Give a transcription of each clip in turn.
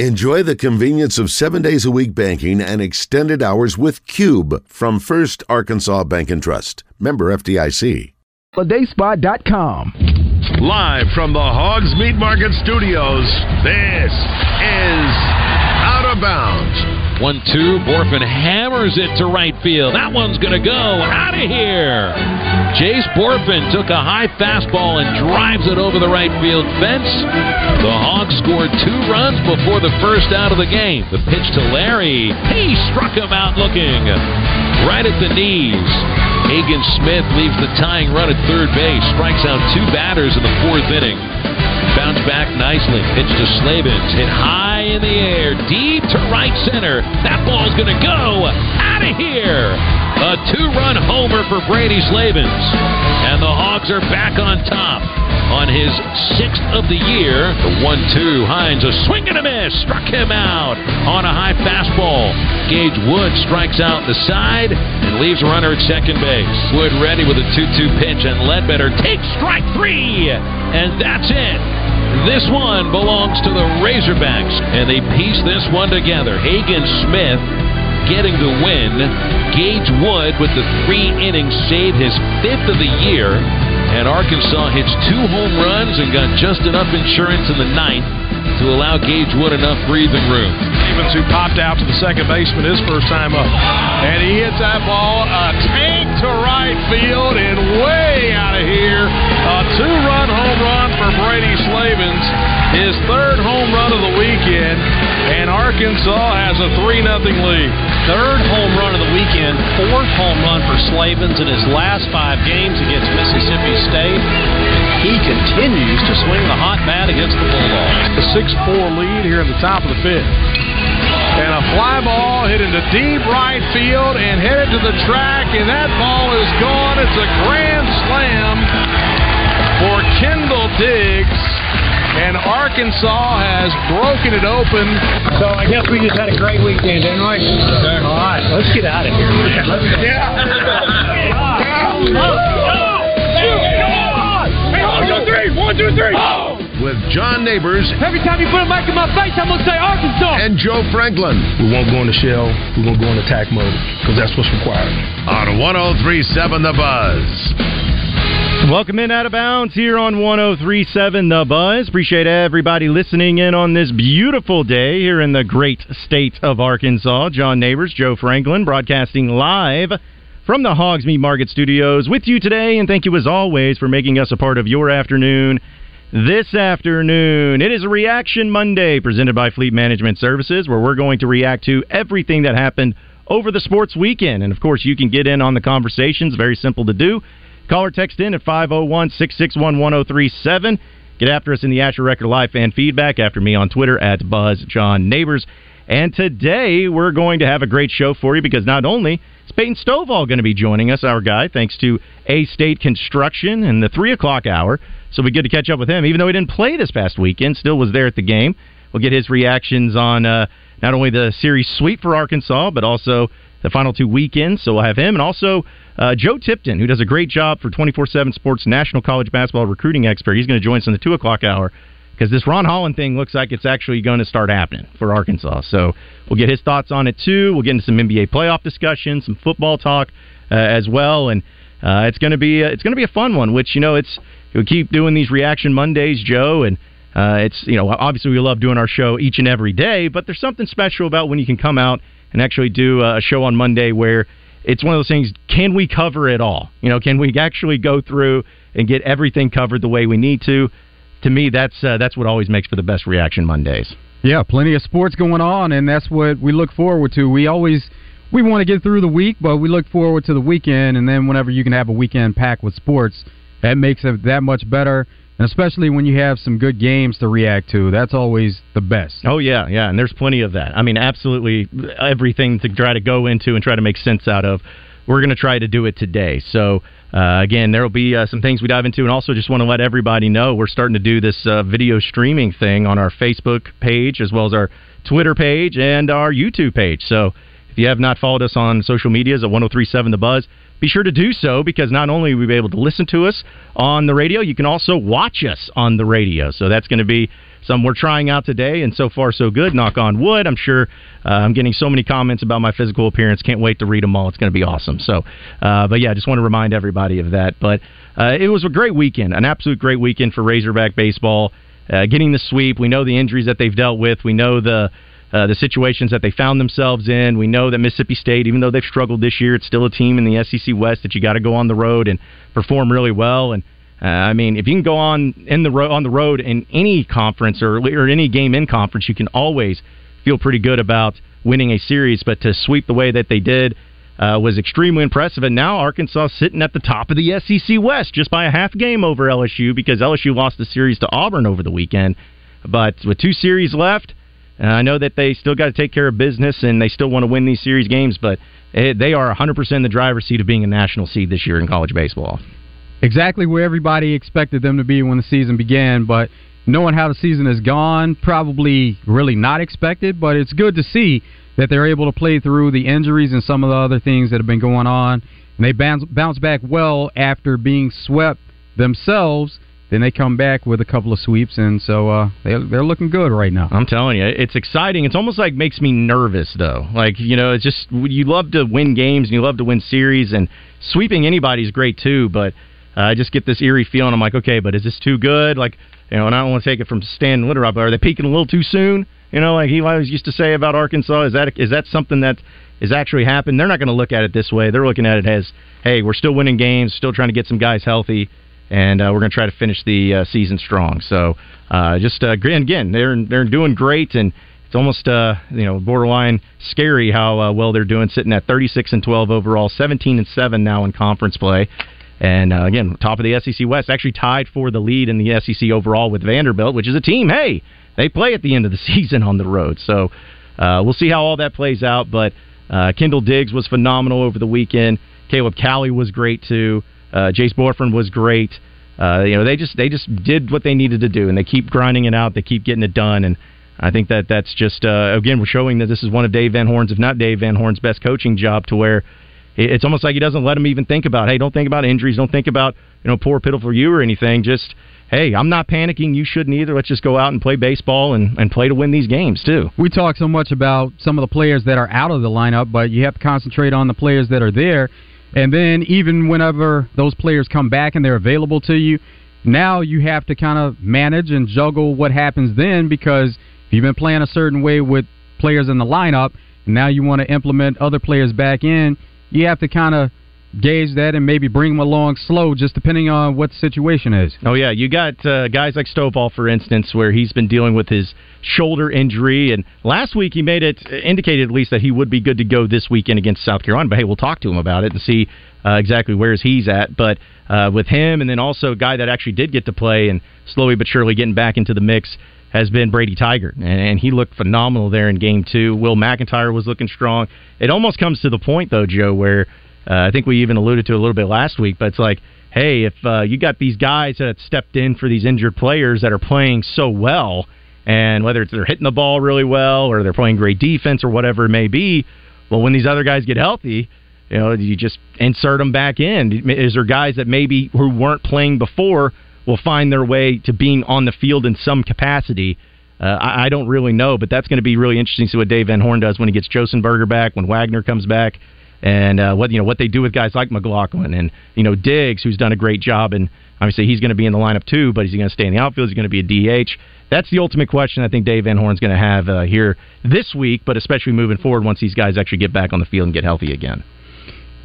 Enjoy the convenience of seven days a week banking and extended hours with Cube from First Arkansas Bank and Trust. Member FDIC. HolidaySpa.com. Live from the Hogs Meat Market Studios, this is Out of Bounds. One two. Bohrofen hammers it to right field. That one's going to go out of here. Jace Bohrofen took a high fastball and drives it over the right field fence. The Hawks scored two runs before the first out of the game. The pitch to Larry. He struck him out looking right at the knees. Hagen Smith leaves the tying run at third base, strikes out two batters in the fourth inning. Bounce back nicely. Pitch to Slavens. Hit high in the air. Deep to right center. That ball's going to go out of here. A two run homer for Brady Slavens. And the Hogs are back on top on his sixth of the year. The 1 2. Hines, a swing and a miss. Struck him out on a high fastball. Gage Wood strikes out the side and leaves a runner at second base. Wood ready with a 2 2 pitch, and Ledbetter takes strike three. And that's it. This one belongs to the Razorbacks, and they piece this one together. Hagen Smith getting the win. Gage Wood with the three innings save, his fifth of the year. And Arkansas hits two home runs and got just enough insurance in the ninth to allow Gage Wood enough breathing room. Stevens, who popped out to the second baseman his first time up. And he hits that ball a tank to right field and way out of here. Arkansas has a 3 0 lead. Third home run of the weekend, fourth home run for Slavens in his last five games against Mississippi State. He continues to swing the hot bat against the Bulldogs. The 6-4 lead here in the top of the fifth. And a fly ball hit into deep right field and headed to the track, and that ball is gone. It's a grand slam for Kendall Diggs. And Arkansas has broken it open. So I guess we just had a great weekend, didn't we? All right, let's get out of here. One, two, three. One, two, three. With John Neighbors Every time you put a mic in my face, I'm gonna say Arkansas. and Joe Franklin We won't go in the shell. We're going to go in attack mode because that's what's required. on 1037 The Buzz. Welcome in out of bounds here on 1037 The Buzz. Appreciate everybody listening in on this beautiful day here in the great state of Arkansas. John Neighbors, Joe Franklin, broadcasting live from the Hogs Meat Market Studios with you today. And thank you as always for making us a part of your afternoon. This afternoon, it is Reaction Monday presented by Fleet Management Services, where we're going to react to everything that happened over the sports weekend. And of course, you can get in on the conversations. Very simple to do. Call or text in at 501 661 1037. Get after us in the Asher Record Live fan feedback after me on Twitter at Buzz John Neighbors. And today we're going to have a great show for you because not only is Peyton Stovall going to be joining us, our guy, thanks to A State Construction in the 3 o'clock hour. So we get to catch up with him, even though he didn't play this past weekend, still was there at the game. We'll get his reactions on uh, not only the series sweep for Arkansas, but also the final two weekends. So we'll have him and also uh, Joe Tipton, who does a great job for 24 7 Sports National College Basketball recruiting expert. He's going to join us in the 2 o'clock hour because this Ron Holland thing looks like it's actually going to start happening for Arkansas. So we'll get his thoughts on it too. We'll get into some NBA playoff discussion, some football talk uh, as well, and uh, it's going to be a, it's going to be a fun one. Which you know it's we keep doing these reaction Mondays, Joe, and uh, it's you know obviously we love doing our show each and every day, but there's something special about when you can come out and actually do a show on Monday where it's one of those things. Can we cover it all? You know, can we actually go through and get everything covered the way we need to? To me, that's uh, that's what always makes for the best reaction Mondays. Yeah, plenty of sports going on, and that's what we look forward to. We always we want to get through the week, but we look forward to the weekend, and then whenever you can have a weekend packed with sports, that makes it that much better. And especially when you have some good games to react to, that's always the best. Oh yeah, yeah, and there's plenty of that. I mean, absolutely everything to try to go into and try to make sense out of. We're going to try to do it today. So uh, again, there will be uh, some things we dive into, and also just want to let everybody know we're starting to do this uh, video streaming thing on our Facebook page as well as our Twitter page and our YouTube page. So if you have not followed us on social medias at 1037 The Buzz, be sure to do so because not only will you be able to listen to us on the radio, you can also watch us on the radio. So that's going to be some we're trying out today, and so far so good. Knock on wood. I'm sure uh, I'm getting so many comments about my physical appearance. Can't wait to read them all. It's going to be awesome. So, uh, but yeah, I just want to remind everybody of that. But uh, it was a great weekend, an absolute great weekend for Razorback baseball. Uh, getting the sweep. We know the injuries that they've dealt with. We know the uh, the situations that they found themselves in. We know that Mississippi State, even though they've struggled this year, it's still a team in the SEC West that you got to go on the road and perform really well. And uh, I mean, if you can go on in the ro- on the road in any conference or or any game in conference, you can always feel pretty good about winning a series. But to sweep the way that they did. Uh, was extremely impressive, and now Arkansas sitting at the top of the SEC West just by a half game over LSU because LSU lost the series to Auburn over the weekend. But with two series left, uh, I know that they still got to take care of business and they still want to win these series games, but it, they are 100% in the driver's seat of being a national seed this year in college baseball. Exactly where everybody expected them to be when the season began, but knowing how the season has gone, probably really not expected, but it's good to see that they're able to play through the injuries and some of the other things that have been going on. And they bounce, bounce back well after being swept themselves then they come back with a couple of sweeps, and so uh, they they're looking good right now. I'm telling you, it's exciting. It's almost like makes me nervous though. Like you know, it's just you love to win games and you love to win series, and sweeping anybody is great too. But uh, I just get this eerie feeling. I'm like, okay, but is this too good? Like you know, and I don't want to take it from Stan Litteroff, but are they peaking a little too soon? You know, like he always used to say about Arkansas. Is that is that something that is actually happened? They're not going to look at it this way. They're looking at it as, hey, we're still winning games, still trying to get some guys healthy and uh, we're going to try to finish the uh, season strong. So uh, just uh, again, they're they're doing great, and it's almost uh, you know borderline scary how uh, well they're doing, sitting at 36 and 12 overall, 17 and seven now in conference play. And uh, again, top of the SEC West, actually tied for the lead in the SEC overall with Vanderbilt, which is a team. Hey, they play at the end of the season on the road, so uh, we'll see how all that plays out. But uh, Kendall Diggs was phenomenal over the weekend. Caleb Cali was great too. Uh, Jace Bohrofen was great. Uh, you know, they just they just did what they needed to do, and they keep grinding it out. They keep getting it done, and I think that that's just uh, again we're showing that this is one of Dave Van Horn's, if not Dave Van Horn's, best coaching job. To where it's almost like he doesn't let them even think about, hey, don't think about injuries, don't think about you know poor pitiful you or anything. Just hey, I'm not panicking. You shouldn't either. Let's just go out and play baseball and, and play to win these games, too. We talk so much about some of the players that are out of the lineup, but you have to concentrate on the players that are there. And then even whenever those players come back and they're available to you, now you have to kind of manage and juggle what happens then because if you've been playing a certain way with players in the lineup, and now you want to implement other players back in, you have to kind of gauge that and maybe bring them along slow, just depending on what the situation is. Oh yeah, you got uh, guys like Stovall, for instance, where he's been dealing with his shoulder injury, and last week he made it indicated at least that he would be good to go this weekend against South Carolina. But hey, we'll talk to him about it and see uh, exactly where he's at. But uh, with him, and then also a guy that actually did get to play and slowly but surely getting back into the mix has been Brady and, and he looked phenomenal there in game two. Will McIntyre was looking strong. It almost comes to the point though, Joe, where uh, I think we even alluded to a little bit last week, but it's like, hey, if uh, you got these guys that stepped in for these injured players that are playing so well, and whether it's they're hitting the ball really well or they're playing great defense or whatever it may be, well, when these other guys get healthy, you know, you just insert them back in. Is there guys that maybe who weren't playing before will find their way to being on the field in some capacity? Uh, I, I don't really know, but that's going to be really interesting to see what Dave Van Horn does when he gets Josenberger back, when Wegner comes back and uh, what you know what they do with guys like McLaughlin and you know Diggs, who's done a great job, and obviously he's going to be in the lineup too. But is he going to stay in the outfield? Is he going to be a DH? That's the ultimate question I think Dave Van Horn's going to have uh, here this week, but especially moving forward once these guys actually get back on the field and get healthy again.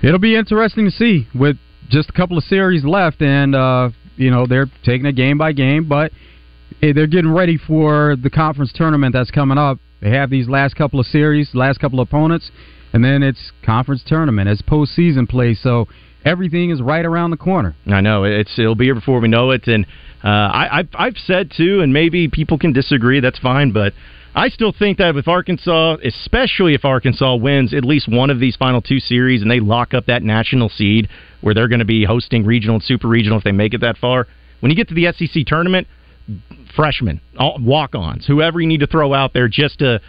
It'll be interesting to see with just a couple of series left, and uh, you know they're taking it game by game, but they're getting ready for the conference tournament that's coming up. They have these last couple of series, last couple of opponents and then it's conference tournament as postseason play. So everything is right around the corner. I know it's it'll be here before we know it, and uh, I, I've, I've said too, and maybe people can disagree. That's fine, but. I still think that with Arkansas, especially if Arkansas wins at least one of these final two series and they lock up that national seed where they're going to be hosting regional and super regional if they make it that far, when you get to the SEC tournament, freshmen, walk-ons, whoever you need to throw out there just to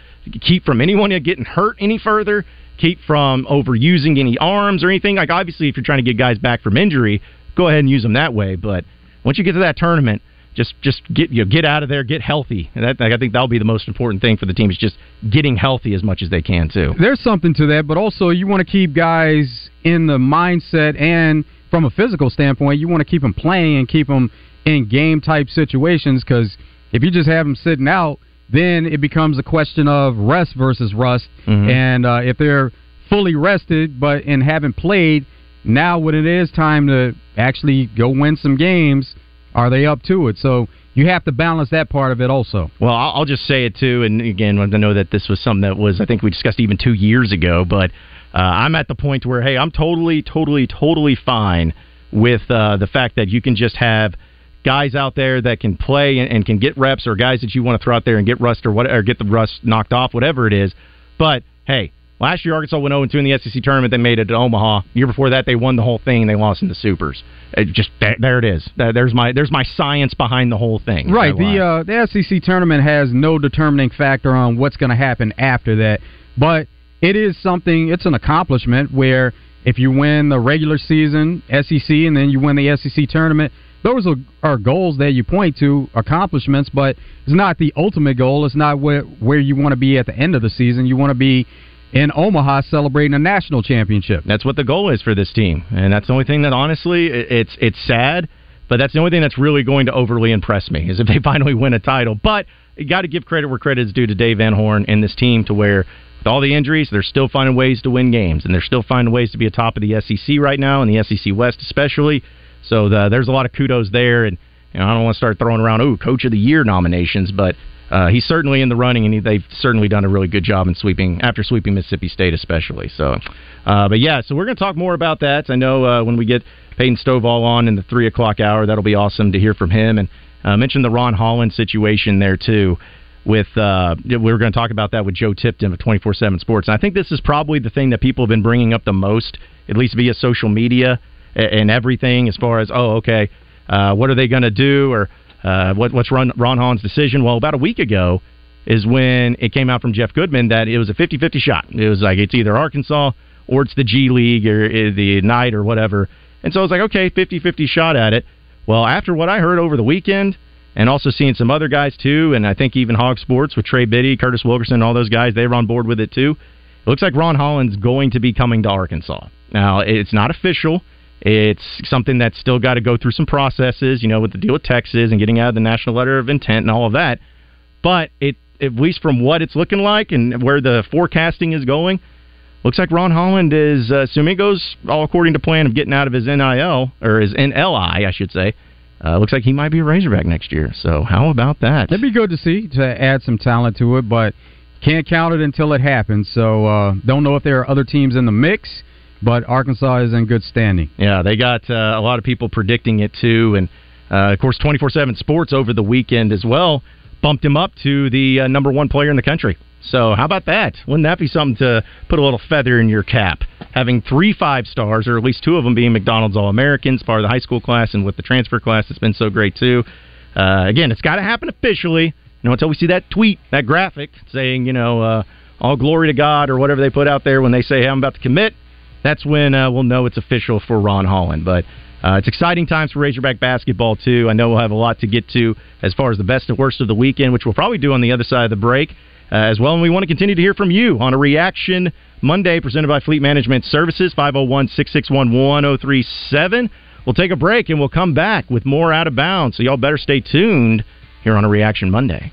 keep from anyone getting hurt any further, keep from overusing any arms or anything. Like obviously, if you're trying to get guys back from injury, go ahead and use them that way. But once you get to that tournament, just just get you know, get out of there, get healthy. And that I think that'll be the most important thing for the team is just getting healthy as much as they can too. There's something to that, but also you want to keep guys in the mindset and from a physical standpoint, you want to keep them playing and keep them in game type situations because if you just have them sitting out, then it becomes a question of rest versus rust. Mm-hmm. And uh, if they're fully rested but and haven't played, now when it is time to actually go win some games, are they up to it? So you have to balance that part of it also. Well, I'll, just say it too, and again, I know that this was something that was I think we discussed even two years ago, but uh, I'm at the point where hey, I'm totally, totally, totally fine with uh, the fact that you can just have guys out there that can play and, and can get reps, or guys that you want to throw out there and get rust or what, or get the rust knocked off, whatever it is. But hey, last year Arkansas went 0 2 in the SEC tournament. They made it to Omaha. The year before that, they won the whole thing and they lost in the supers. It just there, there it is. There's my there's my science behind the whole thing. Right. The uh, the SEC tournament has no determining factor on what's going to happen after that, but it is something. It's an accomplishment where if you win the regular season SEC and then you win the SEC tournament, those are, are goals that you point to, accomplishments, but it's not the ultimate goal. It's not where where you want to be at the end of the season. You want to be in Omaha celebrating a national championship. That's what the goal is for this team, and that's the only thing that honestly it's it's sad, but that's the only thing that's really going to overly impress me is if they finally win a title. But you got to give credit where credit is due to Dave Van Horn and this team to where with all the injuries, they're still finding ways to win games, and they're still finding ways to be atop of the SEC right now, and the SEC West especially. So the, there's a lot of kudos there, and you know, I don't want to start throwing around oh Coach of the Year nominations, but uh, he's certainly in the running, and he, they've certainly done a really good job in sweeping after sweeping Mississippi State, especially. So, uh, but yeah, so we're going to talk more about that. I know uh, when we get Peyton Stovall on in the three o'clock hour, that'll be awesome to hear from him, and uh, mention the Ron Holland situation there too with uh, we were going to talk about that with Joe Tipton of 24/7 Sports. And I think this is probably the thing that people have been bringing up the most, at least via social media and everything, as far as oh, okay, uh, what are they going to do or uh, what, what's Ron, Ron Holland's decision? Well, about a week ago is when it came out from Jeff Goodman that it was a 50-50 shot. It was like it's either Arkansas or it's the G League or uh, the Ignite or whatever. And so I was like, okay, 50-50 shot at it. Well, after what I heard over the weekend and also seeing some other guys too, and I think even HawgSports with Trey Biddy, Curtis Wilkerson, all those guys, they were on board with it too. It looks like Ron Holland's going to be coming to Arkansas. Now, it's not official. It's something that's still got to go through some processes, you know, with the deal with Texas and getting out of the national letter of intent and all of that. But it, at least from what it's looking like and where the forecasting is going, looks like Ron Holland is, uh, assuming it goes all according to plan of getting out of his NIL or his NLI, I should say. Uh, looks like he might be a Razorback next year. So how about that? That'd be good to see to add some talent to it, but can't count it until it happens. So uh, don't know if there are other teams in the mix, but Arkansas is in good standing. Yeah, they got uh, a lot of people predicting it too, and uh, of course, twenty four seven Sports over the weekend as well bumped him up to the uh, number one player in the country. So how about that? Wouldn't that be something to put a little feather in your cap? Having three five stars, or at least two of them being McDonald's All Americans, part of the high school class, and with the transfer class, it's been so great too. Uh, again, it's got to happen officially. You know, until we see that tweet, that graphic saying, you know, uh, all glory to God or whatever they put out there when they say, hey, I'm about to commit. That's when uh, we'll know it's official for Ron Holland. But uh, it's exciting times for Razorback basketball too. I know we'll have a lot to get to as far as the best and worst of the weekend, which we'll probably do on the other side of the break uh, as well. And we want to continue to hear from you on a reaction Monday presented by Fleet Management Services, 501 661 1037. We'll take a break and we'll come back with more out of bounds. So y'all better stay tuned here on a reaction Monday.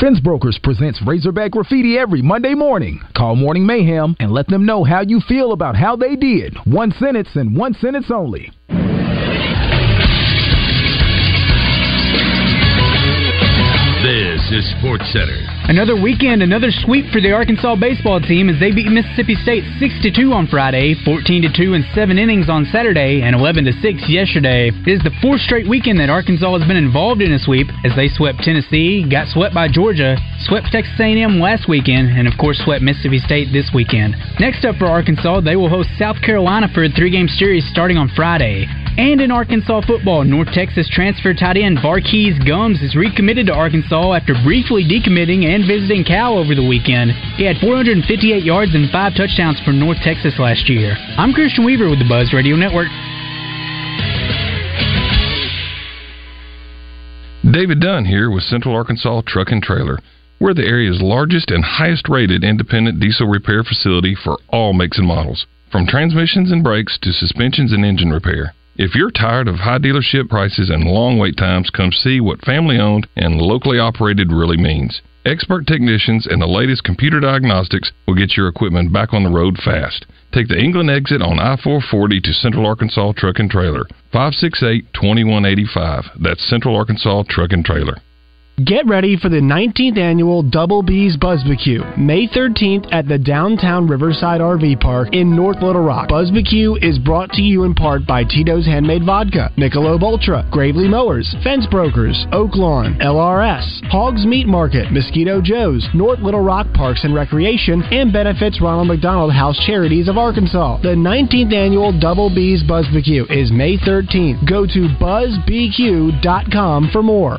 Fence Brokers presents Razorback Graffiti every Monday morning. Call Morning Mayhem and let them know how you feel about how they did. One sentence and one sentence only. Is Sports Center. Another weekend, another sweep for the Arkansas baseball team as they beat Mississippi State 6 2 on Friday, 14 2 in seven innings on Saturday, and 11 6 yesterday. It is the fourth straight weekend that Arkansas has been involved in a sweep as they swept Tennessee, got swept by Georgia, swept Texas A&M last weekend, and of course swept Mississippi State this weekend. Next up for Arkansas, they will host South Carolina for a three-game series starting on Friday. And in Arkansas football, North Texas transfer tight end Var'Keyes Gumms is recommitted to Arkansas after briefly decommitting and visiting Cal over the weekend. He had 458 yards and five touchdowns for North Texas last year. I'm Christian Weaver with the Buzz Radio Network. David Dunn here with Central Arkansas Truck and Trailer. We're the area's largest and highest rated independent diesel repair facility for all makes and models, from transmissions and brakes to suspensions and engine repair. If you're tired of high dealership prices and long wait times, come see what family owned and locally operated really means. Expert technicians and the latest computer diagnostics will get your equipment back on the road fast. Take the England exit on I 440 to Central Arkansas Truck and Trailer. 568 2185. That's Central Arkansas Truck and Trailer. Get ready for the 19th annual Double B's Buzzbecue, May 13th at the downtown Riverside RV Park in North Little Rock. Buzzbecue is brought to you in part by Tito's Handmade Vodka, Michelob Ultra, Gravely Mowers, Fence Brokers, Oak Lawn, LRS, Hogs Meat Market, Mosquito Joe's, North Little Rock Parks and Recreation, and benefits Ronald McDonald House Charities of Arkansas. The 19th annual Double B's Buzzbecue is May 13th. Go to buzzbq.com for more.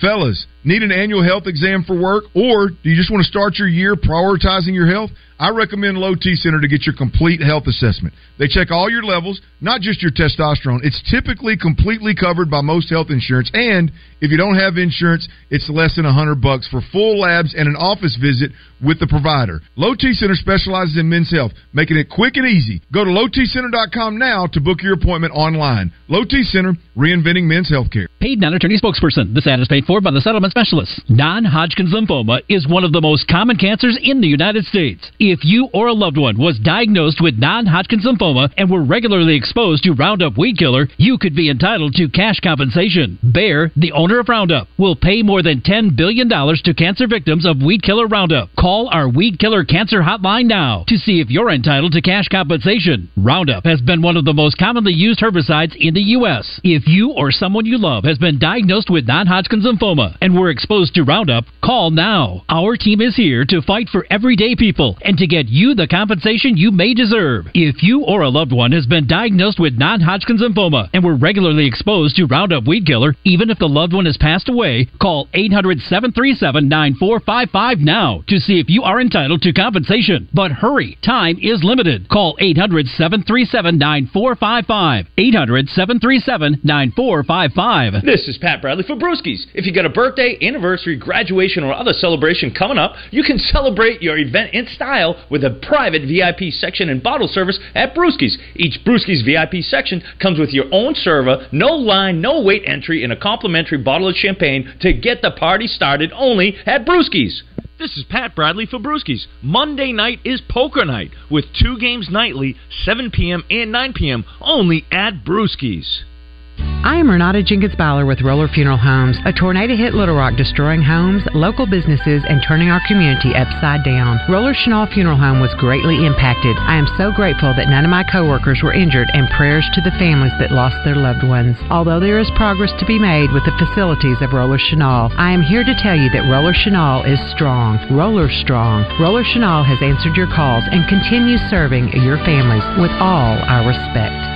Fellas, need an annual health exam for work, or do you just want to start your year prioritizing your health? I recommend Low T Center to get your complete health assessment. They check all your levels, not just your testosterone. It's typically completely covered by most health insurance, and if you don't have insurance, it's less than a hundred bucks for full labs and an office visit with the provider. Low T Center specializes in men's health, making it quick and easy. Go to lowtcenter.com now to book your appointment online. Low T Center, reinventing men's health care. Paid non-attorney spokesperson. This ad is paid for by the settlement specialist. Non-Hodgkin's lymphoma is one of the most common cancers in the United States. If you or a loved one was diagnosed with non-Hodgkin's lymphoma and were regularly exposed to Roundup weed killer, you could be entitled to cash compensation. Bayer, the owner of Roundup, will pay more than $10 billion to cancer victims of weed killer Roundup. Call our weed killer cancer hotline now to see if you're entitled to cash compensation. Roundup has been one of the most commonly used herbicides in the U.S. If you or someone you love has been diagnosed with non-Hodgkin's lymphoma and were exposed to Roundup, call now. Our team is here to fight for everyday people and to get you the compensation you may deserve. If you or a loved one has been diagnosed with non-Hodgkin's lymphoma and were regularly exposed to Roundup weed killer, even if the loved one has passed away, call 800-737-9455 now to see if you are entitled to compensation. But hurry, time is limited. Call 800-737-9455. 800-737-9455. This is Pat Bradley for Brewskis. If you got a birthday, anniversary, graduation, or other celebration coming up, you can celebrate your event in style with a private VIP section and bottle service at Brewskis. Each Brewskis VIP section comes with your own server, no line, no wait entry, and a complimentary bottle of champagne to get the party started only at Brewskis. This is Pat Bradley for Brewskis. Monday night is poker night with two games nightly, 7 p.m. and 9 p.m. only at Brewskis. I am Renata Jenkins Bowler with Roller Funeral Homes. A tornado hit Little Rock, destroying homes, local businesses, and turning our community upside down. Roller Chenal Funeral Home was greatly impacted. I am so grateful that none of my coworkers were injured, and prayers to the families that lost their loved ones. Although there is progress to be made with the facilities of Roller Chenal, I am here to tell you that Roller Chenal is strong. Roller strong. Roller Chenal has answered your calls and continues serving your families with all our respect.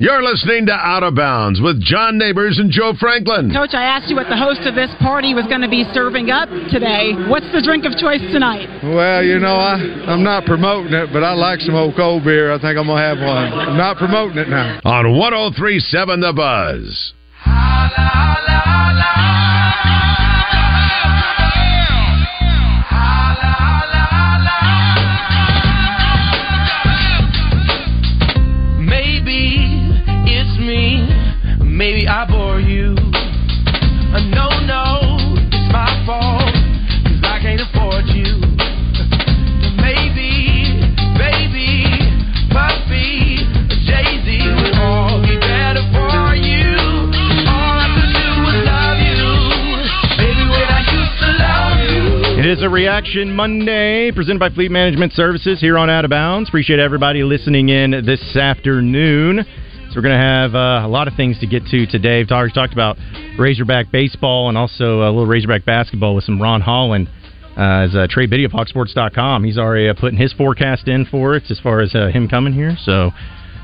You're listening to Out of Bounds with John Neighbors and Joe Franklin. Coach, I asked you what the host of this party was going to be serving up today. What's the drink of choice tonight? Well, you know, I, I'm not promoting it, but I like some old cold beer. I think I'm going to have one. I'm not promoting it now. On 1037 The Buzz. Maybe I bore you. Uh, no, no, it's my fault, cause I can't afford you. Uh, maybe, baby, puppy, Jay Z would all be better for you. All I could do was love you, baby, when I used to love you. It is a reaction Monday presented by Fleet Management Services here on Out of Bounds. Appreciate everybody listening in this afternoon. We're going to have uh, a lot of things to get to today. We've already talked about Razorback baseball and also a little Razorback basketball with some Ron Holland. Uh, as uh, Trey Biddy of HawgSports.com, he's already uh, putting his forecast in for it as far as uh, him coming here. So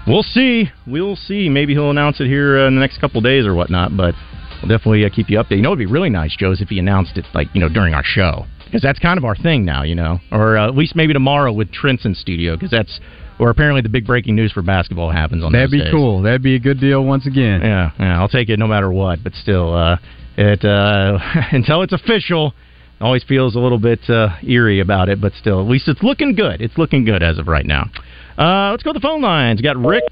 we'll see. We'll see. Maybe he'll announce it here uh, in the next couple days or whatnot. But we'll definitely uh, keep you updated. You know, it'd be really nice, Joe, if he announced it like you know during our show because that's kind of our thing now. You know, or uh, at least maybe tomorrow with Trent's in studio because that's where apparently the big breaking news for basketball happens on. That'd be days. cool. That'd be a good deal once again. Yeah, yeah, I'll take it no matter what. But still, uh, it uh, until it's official, always feels a little bit uh, eerie about it. But still, at least it's looking good. It's looking good as of right now. Uh, let's go to the phone lines. We got Rick,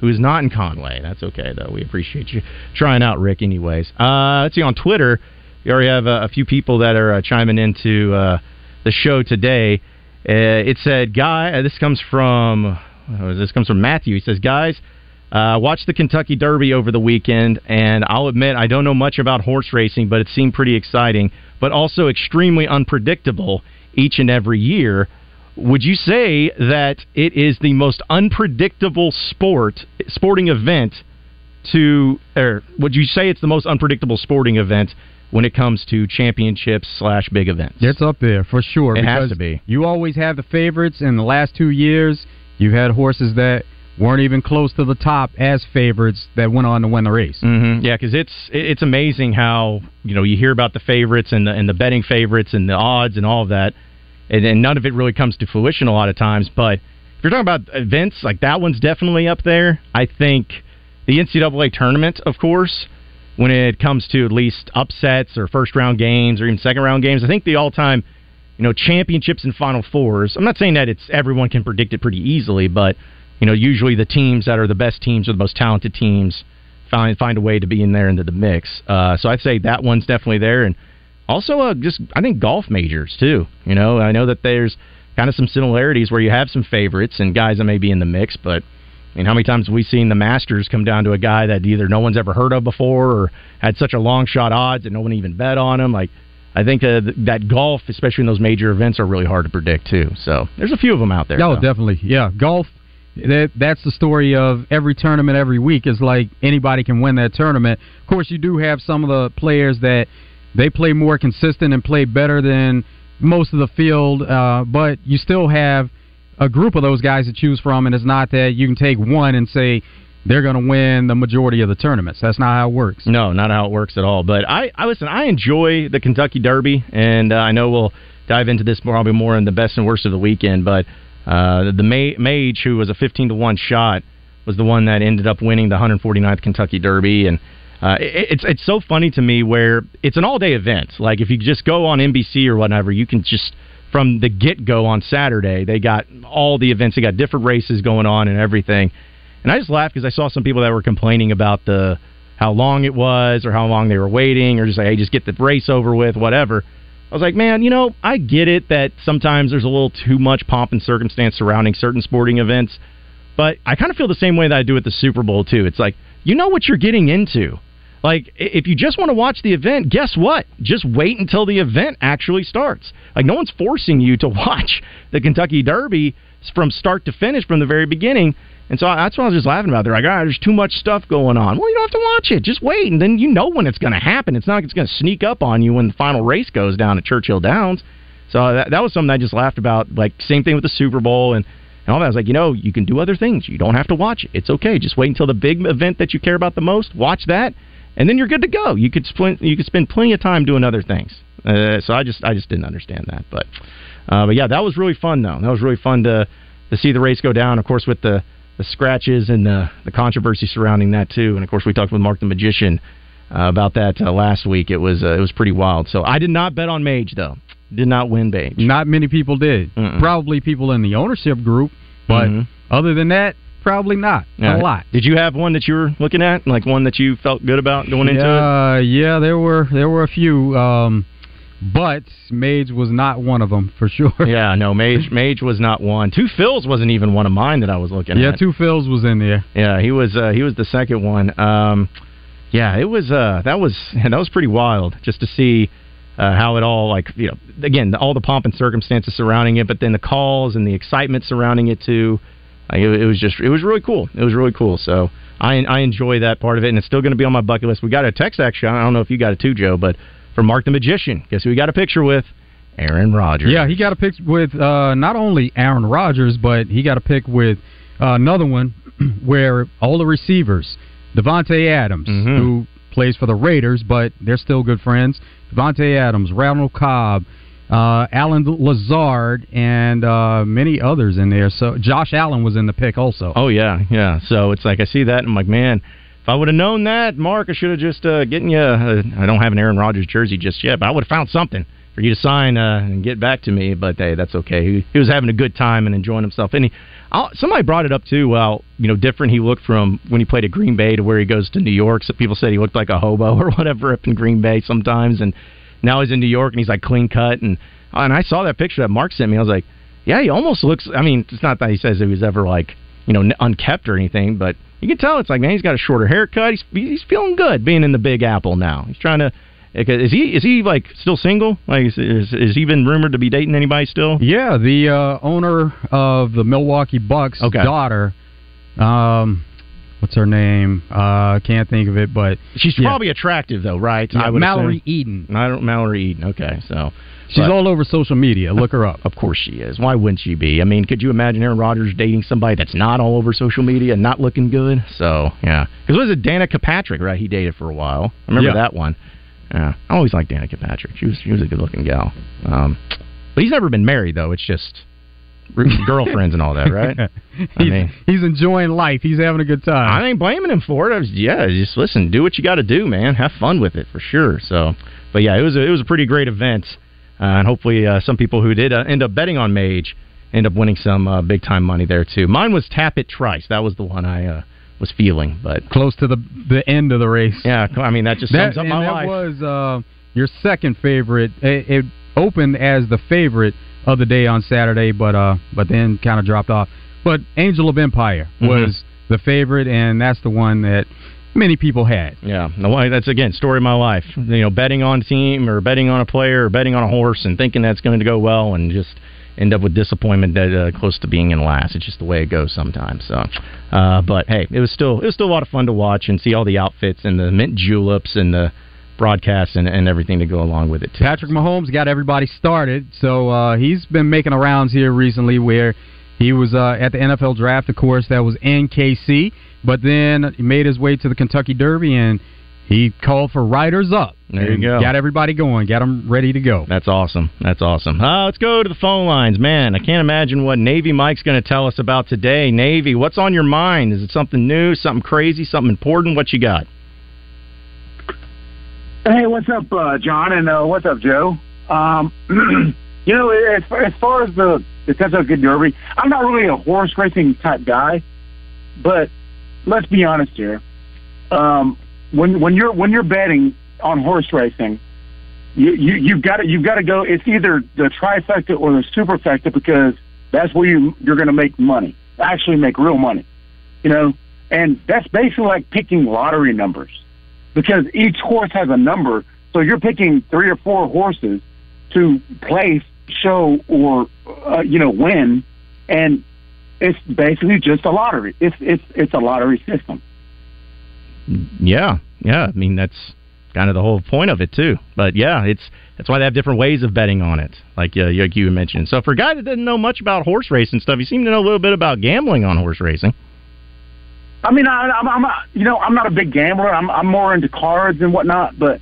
who is not in Conway. That's okay though. We appreciate you trying out, Rick. Anyways, uh, let's see on Twitter. We already have a, a few people that are uh, chiming into uh, the show today. Uh, it said, "Guy, uh, this comes from uh, this comes from Matthew. He says, guys." Uh, the Kentucky Derby over the weekend, and I'll admit I don't know much about horse racing, but it seemed pretty exciting, but also extremely unpredictable each and every year. Would you say that it is the most unpredictable sport, sporting event to, or would you say it's the most unpredictable sporting event when it comes to championships slash big events? It's up there for sure. It has to be. You always have the favorites. In the last two years, you've had horses that weren't even close to the top as favorites that went on to win the race. Mm-hmm. Yeah, because it's it's amazing how you know you hear about the favorites and the and the betting favorites and the odds and all of that, and, and none of it really comes to fruition a lot of times. But if you're talking about events like that one's definitely up there. I think the NCAA tournament, of course, when it comes to at least upsets or first round games or even second round games, I think the all time you know championships and final fours. I'm not saying that it's everyone can predict it pretty easily, but you know usually the teams that are the best teams or the most talented teams find find a way to be in there into the mix. Uh, so I'd say that one's definitely there, and also uh, just I think golf majors too. You know I know that there's kind of some similarities where you have some favorites and guys that may be in the mix, but. I mean, how many times have we seen the Masters come down to a guy that either no one's ever heard of before or had such a long shot odds that no one even bet on him? Like, I think uh, that golf, especially in those major events, are really hard to predict too. So there's a few of them out there. Oh, though. definitely. Yeah, golf. That that's the story of every tournament every week. Is like anybody can win that tournament. Of course, you do have some of the players that they play more consistent and play better than most of the field, uh, but you still have a group of those guys to choose from, and it's not that you can take one and say they're going to win the majority of the tournaments. That's not how it works. No, not how it works at all. But I, I listen. I enjoy the Kentucky Derby, and uh, I know we'll dive into this probably more in the best and worst of the weekend. But uh, the Ma- Mage, who was a fifteen to one shot, was the one that ended up winning the 149th Kentucky Derby, and uh, it, it's it's so funny to me where it's an all day event. Like if you just go on NBC or whatever, you can just from the get go on Saturday, they got all the events. They got different races going on and everything. And I just laughed because I saw some people that were complaining about the how long it was or how long they were waiting or just like, hey, just get the race over with, whatever. I was like, man, you know, I get it that sometimes there's a little too much pomp and circumstance surrounding certain sporting events, but I kind of feel the same way that I do at the Super Bowl too. It's like you know what you're getting into. Like if you just want to watch the event, guess what? Just wait until the event actually starts. Like no one's forcing you to watch the Kentucky Derby from start to finish from the very beginning. And so that's what I was just laughing about. They're like, ah, there's too much stuff going on. Well, you don't have to watch it. Just wait, and then you know when it's going to happen. It's not like it's going to sneak up on you when the final race goes down at Churchill Downs. So that, that was something I just laughed about. Like same thing with the Super Bowl and, and all that. I was like, you know, you can do other things. You don't have to watch it. It's okay. Just wait until the big event that you care about the most. Watch that, and then you're good to go. You could spend you could spend plenty of time doing other things. Uh, so I just I just didn't understand that. But uh, but yeah, that was really fun though. That was really fun to to see the race go down. Of course, with the the scratches and the the controversy surrounding that too. And of course, we talked with Mark the Magician uh, about that uh, last week. It was uh, it was pretty wild. So I did not bet on Mage though. Did not win Mage. Not many people did. Probably people in the ownership group, but Mhm. other than that, probably not Yeah. a lot. Did you have one that you were looking at, like one that you felt good about going into it? yeah, yeah, there were there were a few, um, but Mage was not one of them for sure. Yeah, no, Mage Mage was not one. Two Phils wasn't even one of mine that I was looking at. Yeah, two Phils was in there. Yeah, he was uh, he was the second one. Um, yeah, it was uh, that was that was pretty wild just to see uh, how it all like you know again all the pomp and circumstances surrounding it, but then the calls and the excitement surrounding it too. Like, it, it was just it was really cool. It was really cool. So I I enjoy that part of it, and it's still going to be on my bucket list. We got a text actually. I don't know if you got it too, Joe, but from Mark the Magician. Guess who we got a picture with? Aaron Rodgers. Yeah, he got a pic with uh, not only Aaron Rodgers, but he got a pic with uh, another one where all the receivers, Davante Adams, Mm-hmm. who plays for the Raiders, but they're still good friends. Davante Adams, Randall Cobb, uh, Allen Lazard, and uh, many others in there. So Josh Allen was in the pick also. Oh yeah, yeah. So it's like I see that and I'm like, man, if I would have known that, Mark, I should have just uh, getting you. Uh, I don't have an Aaron Rodgers jersey just yet, but I would have found something for you to sign uh, and get back to me. But hey, that's okay. He, he was having a good time and enjoying himself. And he, I'll, somebody brought it up too. Well, you know, different he looked from when he played at Green Bay to where he goes to New York. So people said he looked like a hobo or whatever up in Green Bay sometimes, and now he's in New York and he's like clean cut. And and I saw that picture that Mark sent me. I was like, yeah, he almost looks. I mean, it's not that he says he was ever like you know unkept or anything, but you can tell it's like man, he's got a shorter haircut. He's he's feeling good being in the Big Apple now. He's trying to. Is he is he like still single? Like is, is, is he been rumored to be dating anybody still? Yeah, the uh, owner of the Milwaukee Bucks' Okay. daughter, um, what's her name? Uh, can't think of it, but She's yeah. probably attractive though, right? Yeah, I would Mallory assume. Eden. I don't Mallory Eden. Okay, so She's but- all over social media. Look her up. Of course she is. Why wouldn't she be? I mean, could you imagine Aaron Rodgers dating somebody that's not all over social media and not looking good? So yeah, because was it Danica Patrick? Right, he dated for a while. I remember Yeah. that one. Yeah, I always liked Danica Patrick. She was she was a good looking gal. Um, but he's never been married though. It's just girlfriends and all that, right? I he's, mean, he's enjoying life. He's having a good time. I ain't blaming him for it. I was, yeah, just listen, do what you got to do, man. Have fun with it for sure. So, but yeah, it was a, it was a pretty great event, uh, and hopefully uh, some people who did uh, end up betting on Mage end up winning some uh, big time money there too. Mine was Tapit Trice. That was the one I uh, was feeling, but Close to the the end of the race. yeah, I mean that just that, sums up my that life. was uh, your second favorite. It, it opened as the favorite of the day on Saturday, but uh, but then kind of dropped off. But Angel of Empire Mhm. was the favorite, and that's the one that many people had. Yeah, no, that's again story of my life. You know, betting on team or betting on a player or betting on a horse and thinking that's going to go well and just end up with disappointment that uh, close to being in last. It's just the way it goes sometimes. So, uh, but hey, it was still it was still a lot of fun to watch and see all the outfits and the mint juleps and the broadcasts and, and everything to go along with it too. Patrick Mahomes got everybody started, so uh, he's been making rounds here recently where he was uh, at the NFL draft, of course, that was in KC, but then he made his way to the Kentucky Derby and he called for riders up. There you go. Got everybody going, got them ready to go. That's awesome. That's awesome. Uh, let's go to the phone lines, man. I can't imagine what Navy Mike's going to tell us about today. Navy, what's on your mind? Is it something new, something crazy, something important? What you got? Hey, what's up, uh, John, and uh, what's up, Joe? Um, you know, as far, as far as the the Kentucky Derby, I'm not really a horse racing type guy, but let's be honest here. Um, when when you're when you're betting on horse racing, you, you you've got to you've got to go. It's either the trifecta or the superfecta because that's where you you're going to make money, actually make real money. You know, and that's basically like picking lottery numbers because each horse has a number. So you're picking three or four horses to place, show, or uh, you know win, and it's basically just a lottery. It's it's it's a lottery system. Yeah, yeah. I mean, that's kind of the whole point of it too. But yeah, it's that's why they have different ways of betting on it, like uh, you mentioned. So for a guy that doesn't know much about horse racing stuff, you seem to know a little bit about gambling on horse racing. I mean, I, I'm, I'm, a, you know, I'm not a big gambler. I'm, I'm more into cards and whatnot. But,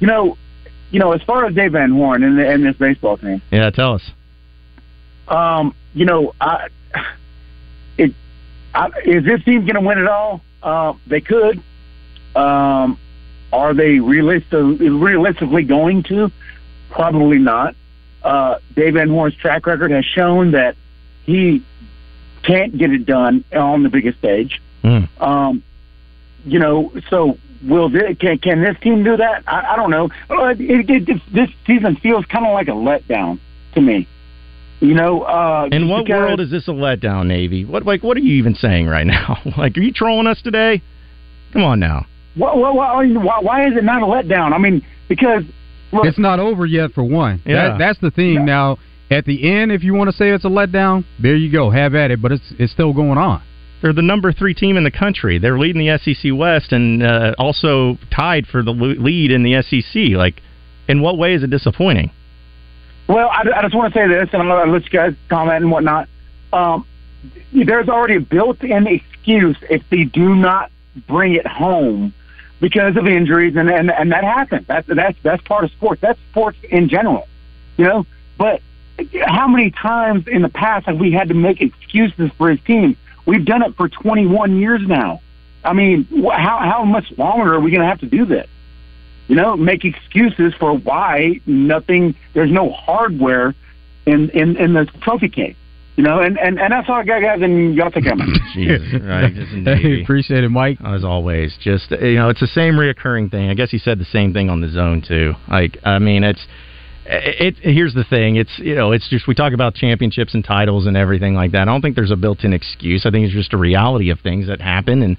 you know, you know, as far as Dave Van Horn and, and this baseball team, Yeah, tell us. um, you know, I, it, I, is this team going to win it all? Uh, they could. Um, are they realistic, realistically going to? Probably not. Uh, Dave Van Horn's track record has shown that he can't get it done on the biggest stage. Hmm. Um, you know, so will this, can can this team do that? I, I don't know. Uh, it, it, it, this season feels kind of like a letdown to me. You know, uh, In what because- world is this a letdown, Navy? What like what are you even saying right now? like, are you trolling us today? Come on now. Well, well, well, I mean, why, why is it not a letdown? I mean, because it's not over yet for one. Yeah. That, that's the thing. Now, at the end, if you want to say it's a letdown, there you go. Have at it. But it's it's still going on. They're the number three team in the country. They're leading the SEC West and uh, also tied for the lead in the SEC. Like, in what way is it disappointing? Well, I, I just want to say this, and I'm going to let you guys comment and whatnot. Um, there's already a built-in excuse if they do not bring it home because of injuries, and and, and that happens. That's that's that's part of sports. That's sports in general, you know. But how many times in the past have we had to make excuses for his team? We've done it for 21 years now. I mean, wh- how how much longer are we going to have to do this? You know, make excuses for why nothing. There's no hardware in in in the trophy case. You know, and and and that's all I got, guys. And y'all take care. man. Jesus, right? Just Hey, appreciate it, Mike. As always, just you know, it's the same reoccurring thing. I guess he said the same thing on the zone too. Like, I mean, it's it, it. Here's the thing. It's you know, it's just we talk about championships and titles and everything like that. I don't think there's a built-in excuse. I think it's just a reality of things that happen, and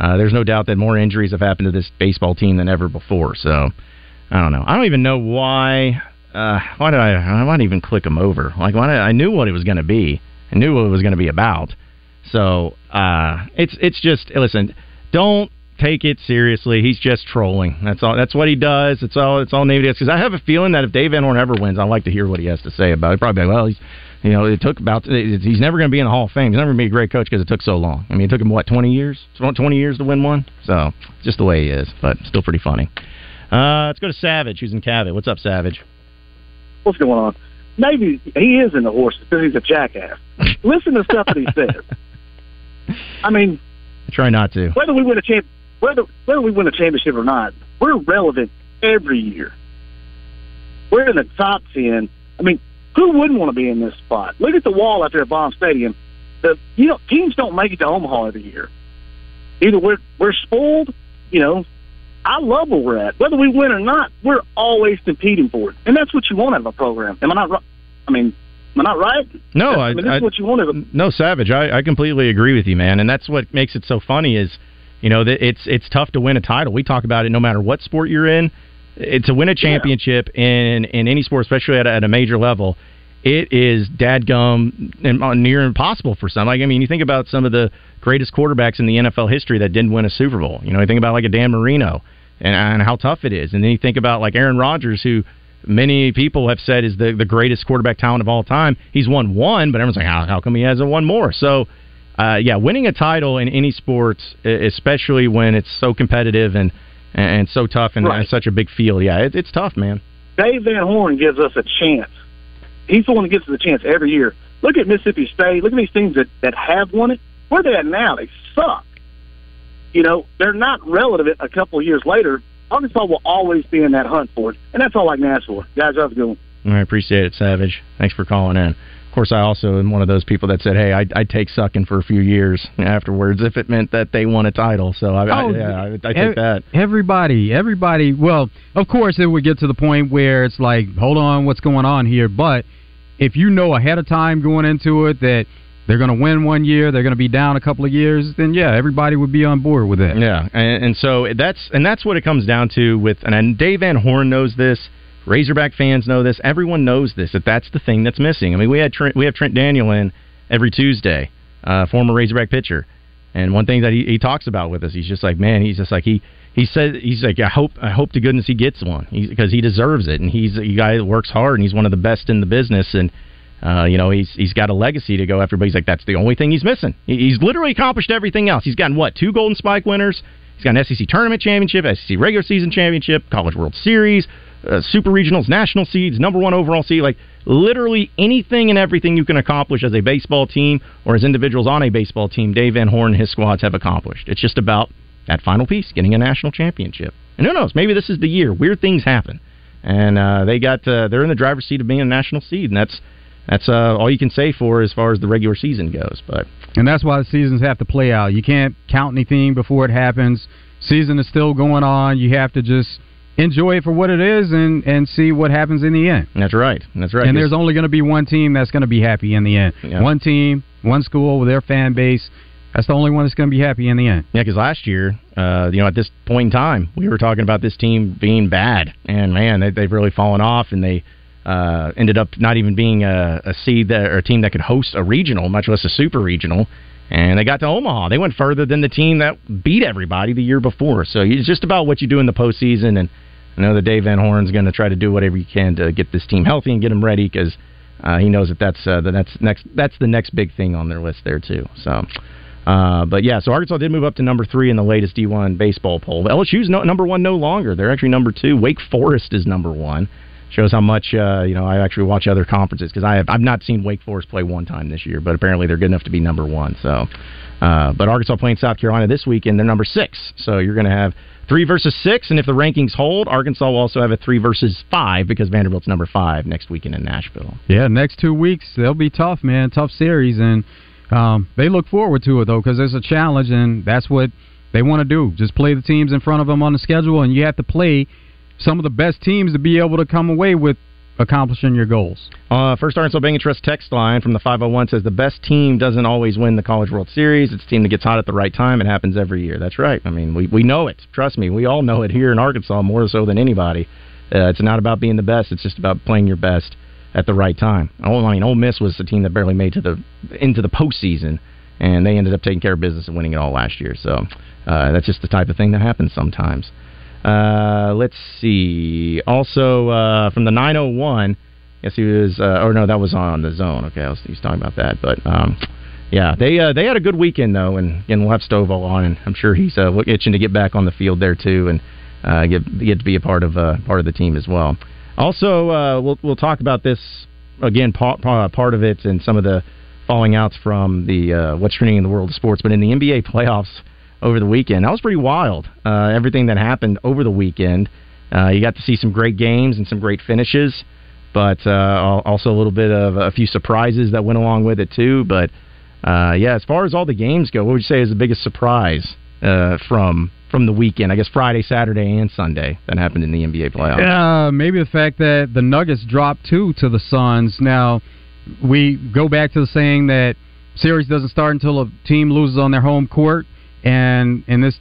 uh, there's no doubt that more injuries have happened to this baseball team than ever before. So, I don't know. I don't even know why. Uh, why did I? I might even click them over. Like, why did, I knew what it was going to be. I knew what it was going to be about. So uh, it's it's just listen. Don't take it seriously. He's just trolling. That's all. That's what he does. It's all. It's all Navy does. Because I have a feeling that if Dave Van Horn ever wins, I'd like to hear what he has to say about it. Probably like, well, he's. You know, it took about. He's never going to be in the Hall of Fame. He's never going to be a great coach because it took so long. I mean, it took him what twenty years? Twenty years to win one. So just the way he is, but still pretty funny. Uh, let's go to Savage, who's in Cabot. What's up, Savage? what's going on. Maybe he is into horses because he's a jackass. Listen to stuff that he says. I mean, I try not to. whether we win a champ, whether whether we win a championship or not, we're relevant every year. We're in the top ten. I mean, who wouldn't want to be in this spot? Look at the wall out there at Baum Stadium. The you know teams don't make it to Omaha every year. Either we're we're spoiled, you know. I love where we're at. Whether we win or not, we're always competing for it, and that's what you want out of a program. Am I not? right? I mean, am I not right? No, I I, mean, I- what you want out of No, Savage, I, I completely agree with you, man, and that's what makes it so funny. Is you know that it's it's tough to win a title. We talk about it no matter what sport you're in. It, to win a championship in in any sport, especially at a, at a major level, it is dadgum and uh, near impossible for some. Like I mean, you think about some of the greatest quarterbacks in the NFL history that didn't win a Super Bowl. You know, you think about like a Dan Marino and, and how tough it is, and then you think about like Aaron Rodgers, who many people have said is the the greatest quarterback talent of all time. He's won one, but everyone's like, how, how come he hasn't won more? So, uh, yeah, winning a title in any sport, especially when it's so competitive and and so tough and, Right. and such a big field, yeah, it, it's tough, man. Dave Van Horn gives us a chance. He's the one that gives us a chance every year. Look at Mississippi State. Look at these teams that, that have won it. Where they at now? They suck. You know, they're not relevant a couple of years later. Arkansas will always be in that hunt for it. And that's all I can ask for. Guys, have a good one. I appreciate it, Savage. Thanks for calling in. Of course, I also am one of those people that said, "Hey, I'd, I'd take sucking for a few years afterwards if it meant that they won a title." So I, I, Oh, yeah, I, I take ev- that. Everybody, everybody. Well, of course, it would get to the point where it's like, hold on, what's going on here? But if you know ahead of time going into it that they're going to win one year, they're going to be down a couple of years, then yeah, everybody would be on board with it. Yeah, and, and so that's and that's what it comes down to with and Dave Van Horn knows this. Razorback fans know this. Everyone knows this. That that's the thing that's missing. I mean, we had Trent, we have Trent Daniel in every Tuesday, uh, former Razorback pitcher, and one thing that he, he talks about with us, he's just like, man, he's just like he he said he's like, I hope I hope to goodness he gets one because he deserves it, and he's a guy that works hard, and he's one of the best in the business, and. Uh, you know, he's he's got a legacy to go after, but he's like, that's the only thing he's missing. He, he's literally accomplished everything else. He's gotten what two Golden Spike winners. He's got an SEC tournament championship, SEC regular season championship, College World Series, uh, Super Regionals, national seeds, number one overall seed. Like literally anything and everything you can accomplish as a baseball team or as individuals on a baseball team, Dave Van Horn and his squads have accomplished. It's just about that final piece, getting a national championship. And who knows? Maybe this is the year. Weird things happen, and uh, they got uh, they're in the driver's seat of being a national seed, and that's that's uh, all you can say for as far as the regular season goes. But And that's why the seasons have to play out. You can't count anything before it happens. Season is still going on. You have to just enjoy it for what it is and and see what happens in the end. that's right. That's right. And there's only going to be one team that's going to be happy in the end. Yeah. One team, one school with their fan base. that's the only one that's going to be happy in the end. Yeah, because last year, uh, you know, at this point in time, we were talking about this team being bad, and man, they, they've really fallen off, and they uh, ended up not even being a, a seed that, or a team that could host a regional, much less a super regional. And they got to Omaha. They went further than the team that beat everybody the year before. So it's just about what you do in the postseason. And I know that Dave Van Horn's going to try to do whatever he can to get this team healthy and get them ready because uh, he knows that that's uh, the next next that's the next big thing on their list there too. So. Uh, but yeah, so Arkansas did move up to number three in the latest D1 baseball poll. LSU's no, number one no longer. They're actually number two. Wake Forest is number one shows how much uh, you know I actually watch other conferences because I have I've not seen Wake Forest play one time this year, but apparently they're good enough to be number one. So, uh, but Arkansas playing South Carolina this weekend, they're number six. So you're going to have three versus six, and if the rankings hold, Arkansas will also have a three versus five because Vanderbilt's number five next weekend in Nashville. Yeah, next two weeks they'll be tough, man, tough series, and um, they look forward to it though because there's a challenge, and that's what they want to do. Just play the teams in front of them on the schedule, and you have to play some of the best teams to be able to come away with accomplishing your goals. Uh, First Arkansas Bank and Trust text line from the 501 says the best team doesn't always win the College World Series. It's a team that gets hot at the right time. It happens every year. That's right. I mean, we, we know it. Trust me, we all know it here in Arkansas more so than anybody. Uh, it's not about being the best. It's just about playing your best at the right time. Oh, I mean, Ole Miss was the team that barely made to the into the postseason, and they ended up taking care of business and winning it all last year. So uh, that's just the type of thing that happens sometimes. Uh, let's see. Also, uh, from the 901, yes, he was. Uh, or no, that was on the zone. Okay, I was, he was talking about that. But um, yeah, they uh, they had a good weekend though, and again, we'll have Stovall on, and I'm sure he's uh, itching to get back on the field there too, and uh, get get to be a part of uh, part of the team as well. Also, uh, we'll we'll talk about this again, part part of it, and some of the falling outs from the uh, what's trending in the world of sports. But in the NBA playoffs over the weekend. That was pretty wild. Uh, everything that happened over the weekend. Uh, you got to see some great games and some great finishes, but uh, also a little bit of a few surprises that went along with it too. But uh, yeah, as far as all the games go, what would you say is the biggest surprise uh, from from the weekend? I guess Friday, Saturday, and Sunday that happened in the NBA playoffs. Uh, maybe the fact that the Nuggets dropped two to the Suns. Now we go back to the saying that series doesn't start until a team loses on their home court and in this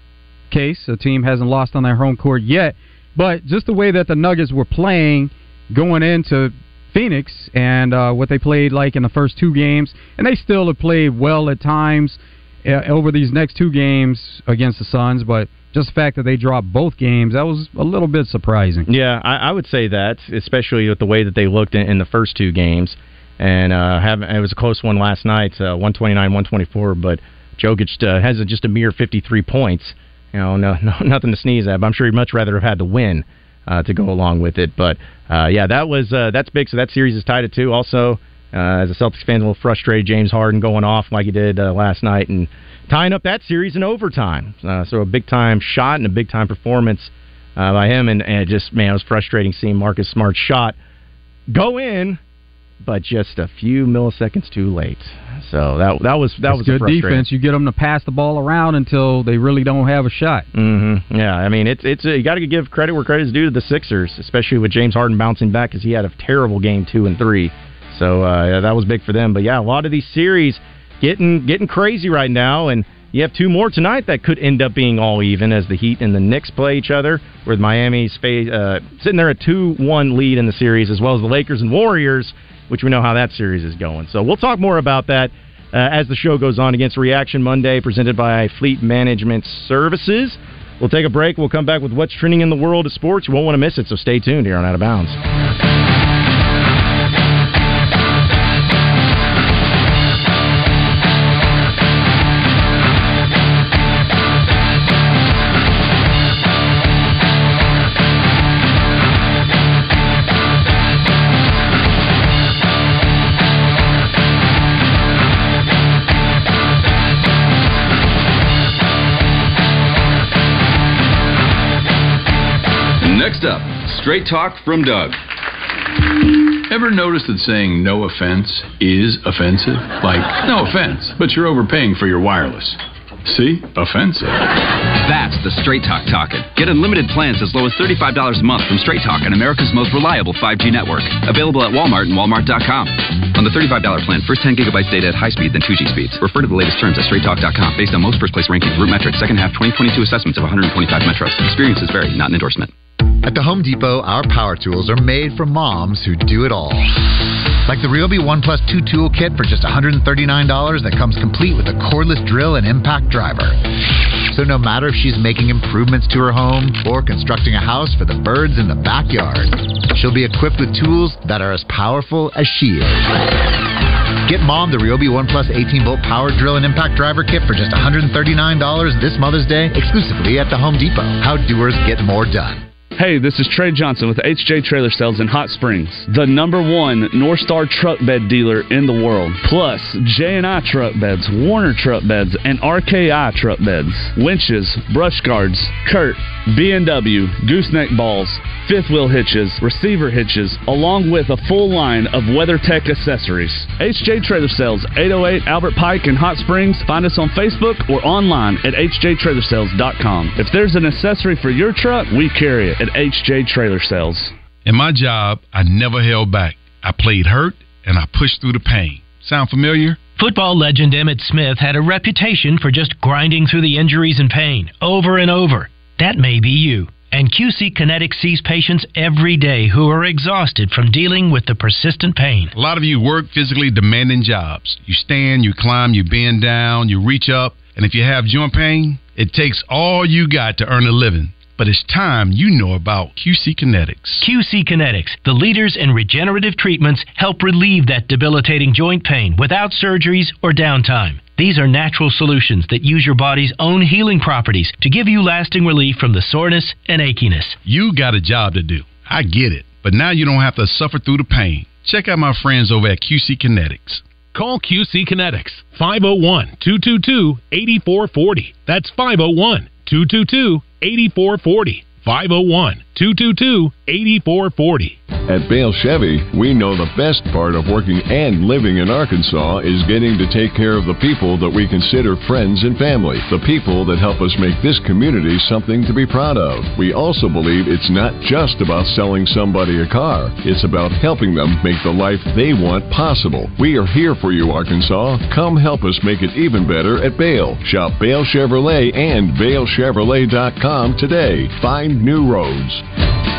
case, a team hasn't lost on their home court yet. But just the way that the Nuggets were playing going into Phoenix and uh, what they played like in the first two games, and they still have played well at times uh, over these next two games against the Suns, but just the fact that they dropped both games, that was a little bit surprising. Yeah, I, I would say that, especially with the way that they looked in, in the first two games. And uh, have, it was a close one last night, uh, 129 124, but Jokic uh, has just a mere 53 points. You know, no, no, nothing to sneeze at. But I'm sure he'd much rather have had the win uh, to go along with it. But uh, yeah, that was uh, that's big. So that series is tied at two. Also, uh, as a Celtics fan, a little frustrated. James Harden going off like he did uh, last night and tying up that series in overtime. Uh, so a big time shot and a big time performance uh, by him. And, and it just man, it was frustrating seeing Marcus Smart's shot go in but just a few milliseconds too late. So that that was that That's was good defense. You get them to pass the ball around until they really don't have a shot. Mm-hmm. Yeah, I mean it's it's a, you got to give credit where credit is due to the Sixers, especially with James Harden bouncing back because he had a terrible game two and three. So uh, yeah, that was big for them. But yeah, a lot of these series getting getting crazy right now, and you have two more tonight that could end up being all even as the Heat and the Knicks play each other, with Miami's uh, sitting there at two one lead in the series, as well as the Lakers and Warriors which we know how that series is going. So we'll talk more about that uh, as the show goes on against Reaction Monday, presented by Fleet Management Services. We'll take a break. We'll come back with what's trending in the world of sports. You won't want to miss it, so stay tuned here on Out of Bounds. Next up, straight talk from Doug. Ever notice that saying no offense is offensive? Like, no offense, but you're overpaying for your wireless. See? Offensive. That's the Straight Talk talking. Get unlimited plans as low as $35 a month from Straight Talk on America's most reliable 5G network. Available at Walmart and Walmart.com. On the $35 plan, first 10 gigabytes data at high speed, then 2G speeds. Refer to the latest terms at straighttalk.com based on most first place rankings, RootMetrics, second half 2022 assessments of 125 metros. Experiences vary, not an endorsement. At the Home Depot, our power tools are made for moms who do it all. Like the Ryobi One Plus 2 tool kit for just $139 that comes complete with a cordless drill and impact driver. So no matter if she's making improvements to her home or constructing a house for the birds in the backyard, she'll be equipped with tools that are as powerful as she is. Get mom the Ryobi One Plus 18 volt power drill and impact driver kit for just $139 this Mother's Day exclusively at the Home Depot. How doers get more done. Hey, this is Trey Johnson with HJ Trailer Sales in Hot Springs, the number one Norstar truck bed dealer in the world. Plus, J&I truck beds, Warner truck beds, and RKI truck beds, winches, brush guards, CURT, B&W, gooseneck balls, fifth wheel hitches, receiver hitches, along with a full line of WeatherTech accessories. HJ Trailer Sales, 808 Albert Pike in Hot Springs. Find us on Facebook or online at hjtrailersales.com. If there's an accessory for your truck, we carry it at HJ Trailer Sales. In my job, I never held back. I played hurt and I pushed through the pain. Sound familiar? Football legend Emmitt Smith had a reputation for just grinding through the injuries and pain over and over. That may be you. And QC Kinetics sees patients every day who are exhausted from dealing with the persistent pain. A lot of you work physically demanding jobs. You stand, you climb, you bend down, you reach up, and if you have joint pain, it takes all you got to earn a living. But it's time you know about QC Kinetics. QC Kinetics, the leaders in regenerative treatments, help relieve that debilitating joint pain without surgeries or downtime. These are natural solutions that use your body's own healing properties to give you lasting relief from the soreness and achiness. You got a job to do. I get it. But now you don't have to suffer through the pain. Check out my friends over at QC Kinetics. Call QC Kinetics 501 222 8440. That's 501 222 8440. 501 222 8440. At Bale Chevy, we know the best part of working and living in Arkansas is getting to take care of the people that we consider friends and family, the people that help us make this community something to be proud of. We also believe it's not just about selling somebody a car, it's about helping them make the life they want possible. We are here for you, Arkansas. Come help us make it even better at Bale. Shop Bale Chevrolet and BaleChevrolet.com today. Find new roads.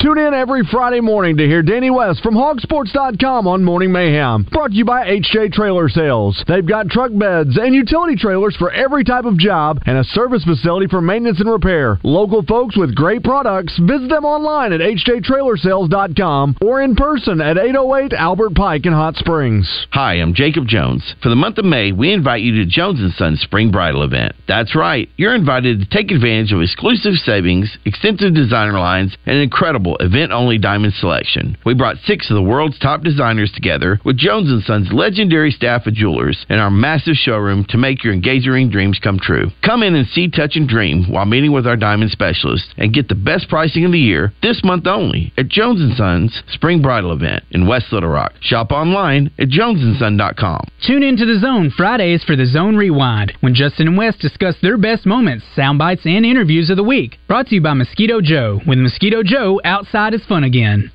Tune in every Friday morning to hear Danny West from HawgSports.com on Morning Mayhem. Brought to you by HJ Trailer Sales. They've got truck beds and utility trailers for every type of job and a service facility for maintenance and repair. Local folks with great products. Visit them online at hjtrailersales.com or in person at 808 Albert Pike in Hot Springs. Hi, I'm Jacob Jones. For the month of May, we invite you to Jones & Sons Spring Bridal event. That's right. You're invited to take advantage of exclusive savings, extensive designer lines, and an incredible event-only diamond selection. We brought six of the world's top designers together with Jones & Sons legendary staff of jewelers in our massive showroom to make your engagement ring dreams come true. Come in and see, touch, and dream while meeting with our diamond specialists and get the best pricing of the year this month only at Jones & Sons Spring Bridal event in West Little Rock. Shop online at jonesandson.com. Tune in to The Zone Fridays for The Zone Rewind when Justin and West discuss their best moments, sound bites, and interviews of the week. Brought to you by Mosquito Joe. With Mosquito Joe, outside is fun again.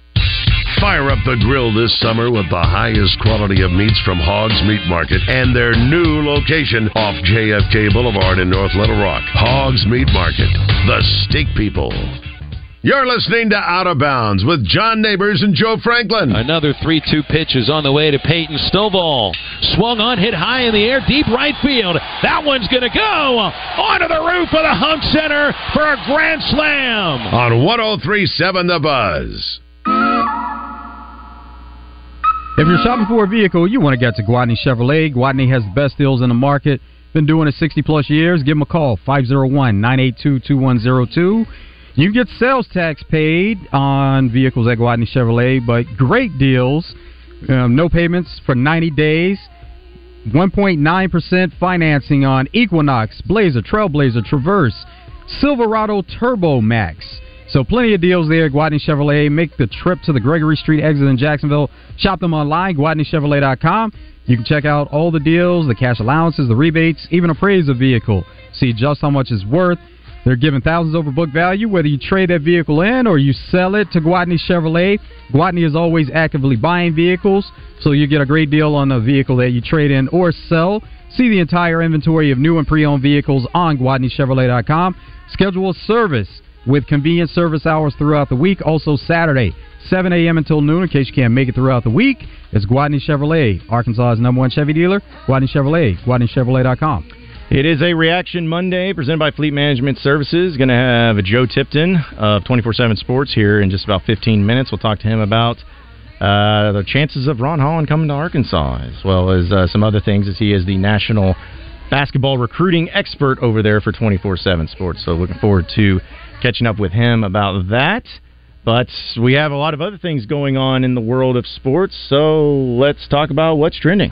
Fire up the grill this summer with the highest quality of meats from Hogg's Meat Market and their new location off JFK Boulevard in North Little Rock. Hogg's Meat Market, the steak people. You're listening to Out of Bounds with John Neighbors and Joe Franklin. Another 3 2 pitch is on the way to Peyton Stovall. Swung on, hit high in the air, deep right field. That one's going to go onto the roof of the Hunt Center for a grand slam. On 1037 The Buzz. If you're shopping for a vehicle, you want to get to Gwatney Chevrolet. Gwatney has the best deals in the market. Been doing it 60 plus years. Give them a call, 501 982 2102. You get sales tax paid on vehicles at Gwatney Chevrolet, but great deals. Um, no payments for 90 days. 1.9% financing on Equinox, Blazer, Trailblazer, Traverse, Silverado Turbo Max, So plenty of deals there. at Gwatney Chevrolet. Make the trip to the Gregory Street exit in Jacksonville. Shop them online, GwatneyChevrolet.com. You can check out all the deals, the cash allowances, the rebates, even appraise a vehicle. See just how much it's worth. They're giving thousands over book value, whether you trade that vehicle in or you sell it to Gwatney Chevrolet. Gwatney is always actively buying vehicles, so you get a great deal on the vehicle that you trade in or sell. See the entire inventory of new and pre-owned vehicles on GwatneyChevrolet.com. Schedule a service with convenient service hours throughout the week. Also Saturday, 7 a.m. until noon in case you can't make it throughout the week. It's Gwatney Chevrolet, Arkansas's number one Chevy dealer. Gwatney Chevrolet, GwatneyChevrolet.com. It is a Reaction Monday presented by Fleet Management Services. Going to have Joe Tipton of 24 7 Sports here in just about 15 minutes. We'll talk to him about uh, the chances of Ron Holland coming to Arkansas, as well as uh, some other things, as he is the national basketball recruiting expert over there for 24 7 Sports. So, looking forward to catching up with him about that. But we have a lot of other things going on in the world of sports, so let's talk about what's trending.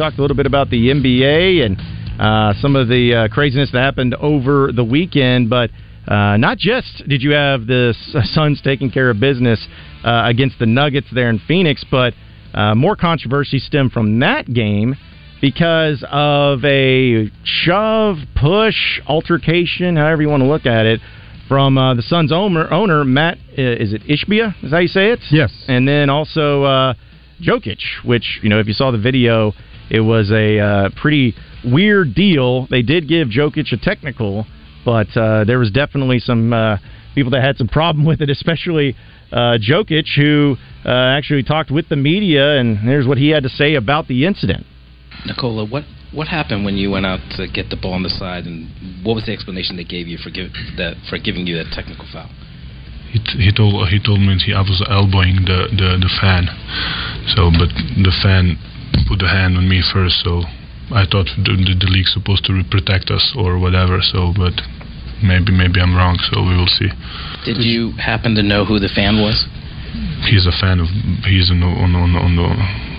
talked a little bit about the NBA and uh, some of the uh, craziness that happened over the weekend, but uh, not just did you have the Suns taking care of business uh, against the Nuggets there in Phoenix, but uh, more controversy stemmed from that game because of a shove, push, altercation, however you want to look at it, from uh, the Suns owner, owner Matt. Uh, is it Ishbia? Is that how you say it? Yes. And then also uh, Jokic, which you know, if you saw the video, it was a uh, pretty weird deal. They did give Jokic a technical, but uh, there was definitely some uh, people that had some problem with it, especially uh, Jokic, who uh, actually talked with the media, and here's what he had to say about the incident. Nikola, what what happened when you went out to get the ball on the side, and what was the explanation they gave you for give, that for giving you that technical foul? He, t- he told he told me he, I was elbowing the, the, the fan, so but the fan put the hand on me first, so I thought the, the, the league's supposed to protect us or whatever. So, but maybe maybe I'm wrong. So we will see. Did you happen to know who the fan was? He's a fan of. He's on the, on the, on the, on the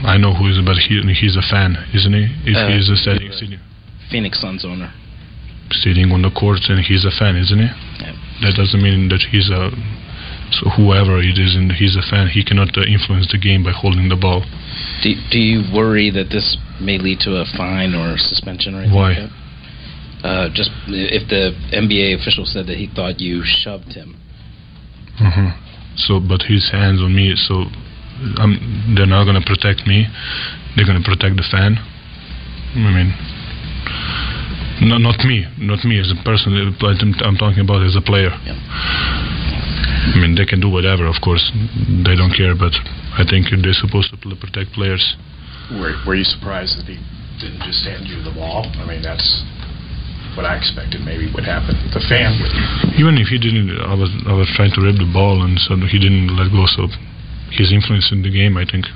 I know who is, but he he's a fan, isn't he? If Uh, he's a sitting Phoenix Suns owner. sitting on the court and he's a fan, isn't he? That doesn't mean that he's a. So whoever it is, and he's a fan, he cannot uh, influence the game by holding the ball. Do, do you worry that this may lead to a fine or suspension or anything Why? like? Uh, just if the NBA official said that he thought you shoved him. hmm So, but his hands on me, so um, they're not gonna protect me. They're gonna protect the fan. I mean, no, not me, not me as a person. I'm, I'm talking about as a player. I mean, they can do whatever, of course. They don't care, but I think they're supposed to pl- protect players. Were, were you surprised that he didn't just hand you the ball? I mean, that's what I expected maybe would happen. The fan would. Even if he didn't, I was I was trying to rip the ball, and so he didn't let go. So he's influencing the game. I think.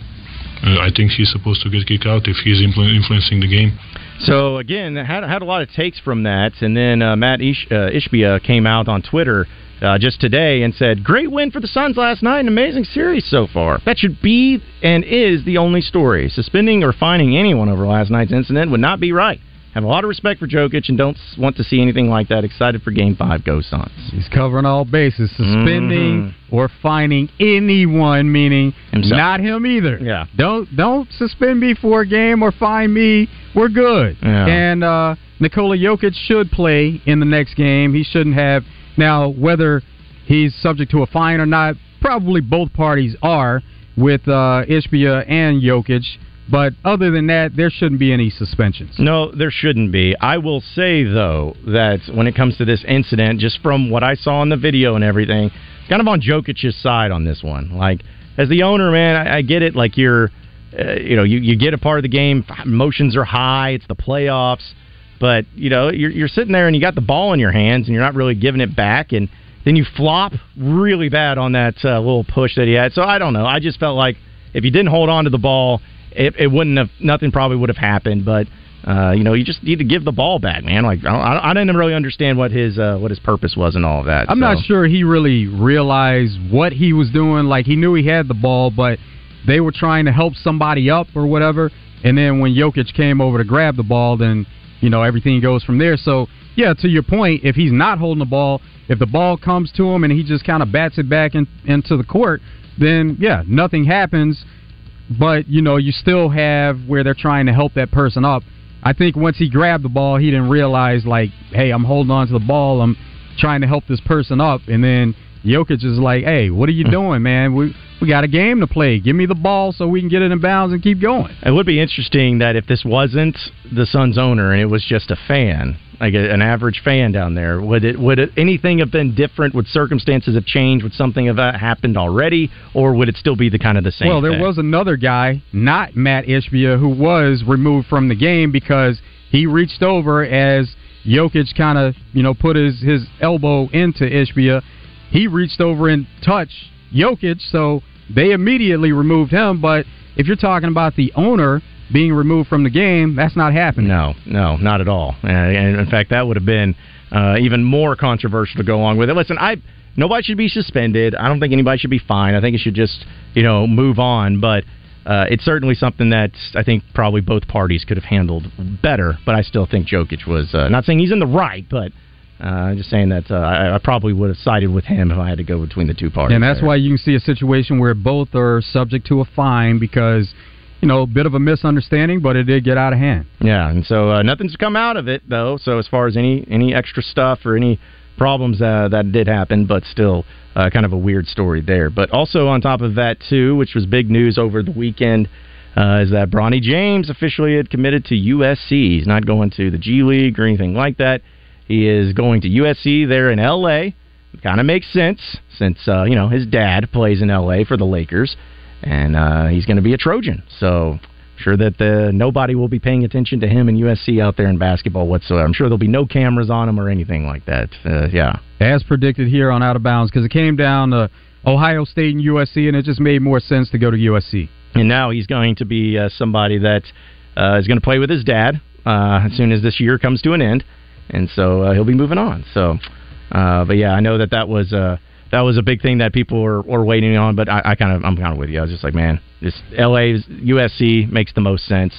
Uh, I think he's supposed to get kicked out if he's influ- influencing the game. So again, had had a lot of takes from that, and then uh, Matt Ish, uh, Ishbia came out on Twitter uh, just today and said, "Great win for the Suns last night, an amazing series so far." That should be and is the only story. Suspending or fining anyone over last night's incident would not be right. Have a lot of respect for Jokic and don't want to see anything like that. Excited for Game Five. Go Suns! He's covering all bases, suspending or fining anyone, meaning Himself. not him either. Yeah. Don't don't suspend me for a game or fine me. We're good. Yeah. And uh, Nikola Jokic should play in the next game. He shouldn't have now whether he's subject to a fine or not. Probably both parties are with uh, Ishbia and Jokic. But other than that, there shouldn't be any suspensions. No, there shouldn't be. I will say though that when it comes to this incident, just from what I saw in the video and everything, kind of on Jokic's side on this one. Like as the owner, man, I, I get it. Like you're, uh, you know, you, you get a part of the game. Emotions are high. It's the playoffs, but you know you're you're sitting there and you got the ball in your hands and you're not really giving it back and. then you flop really bad on that uh, little push that he had. So I don't know. I just felt like if you didn't hold on to the ball, it, it wouldn't have nothing probably would have happened. But uh, you know, you just need to give the ball back, man. Like I, don't, I didn't really understand what his uh, what his purpose was and all of that. I'm so. not sure he really realized what he was doing. Like he knew he had the ball, but they were trying to help somebody up or whatever. And then when Jokic came over to grab the ball, then you know everything goes from there. So yeah, to your point, if he's not holding the ball, if the ball comes to him and he just kind of bats it back in, into the court, then yeah, nothing happens. But you know, you still have where they're trying to help that person up. I think once he grabbed the ball, he didn't realize like, hey, I'm holding on to the ball. I'm trying to help this person up, and then Jokic is like, hey, what are you doing, man? We we got a game to play. Give me the ball so we can get it in bounds and keep going. It would be interesting that if this wasn't the Suns owner and it was just a fan, like a, an average fan down there, would it would it, anything have been different? Would circumstances have changed? Would something have happened already, or would it still be the kind of the same? Well, there thing? was another guy, not Matt Ishbia, who was removed from the game because he reached over as Jokic kind of you know put his his elbow into Ishbia. He reached over and touched Jokic, so they immediately removed him. But if you're talking about the owner being removed from the game, that's not happening. No, no, not at all. And in fact, that would have been uh, even more controversial to go along with it. Listen, I nobody should be suspended. I don't think anybody should be fined. I think it should just you know move on. But uh, it's certainly something that I think probably both parties could have handled better. But I still think Jokic was uh, not saying he's in the right, but. Uh, I'm just saying that uh, I, I probably would have sided with him if I had to go between the two parties. And that's there. why you can see a situation where both are subject to a fine because, you know, a bit of a misunderstanding, but it did get out of hand. Yeah, and so uh, nothing's come out of it though. So as far as any any extra stuff or any problems uh, that did happen, but still uh, kind of a weird story there. But also on top of that too, which was big news over the weekend. Uh, is that Bronny James officially had committed to USC? He's not going to the G League or anything like that. He is going to USC there in LA. Kind of makes sense since uh, you know his dad plays in LA for the Lakers, and uh, he's going to be a Trojan. So I'm sure that the, nobody will be paying attention to him and USC out there in basketball whatsoever. I'm sure there'll be no cameras on him or anything like that. Uh, yeah, As predicted here on Out of Bounds, because it came down to Ohio State and USC, and it just made more sense to go to USC. and now he's going to be uh, somebody that uh, is going to play with his dad uh, as soon as this year comes to an end, and so uh, he'll be moving on. So, uh, but yeah, I know that that was uh, that was a big thing that people were, were waiting on. But I, I kind of I'm kind of with you. I was just like, man, this LA's USC makes the most sense,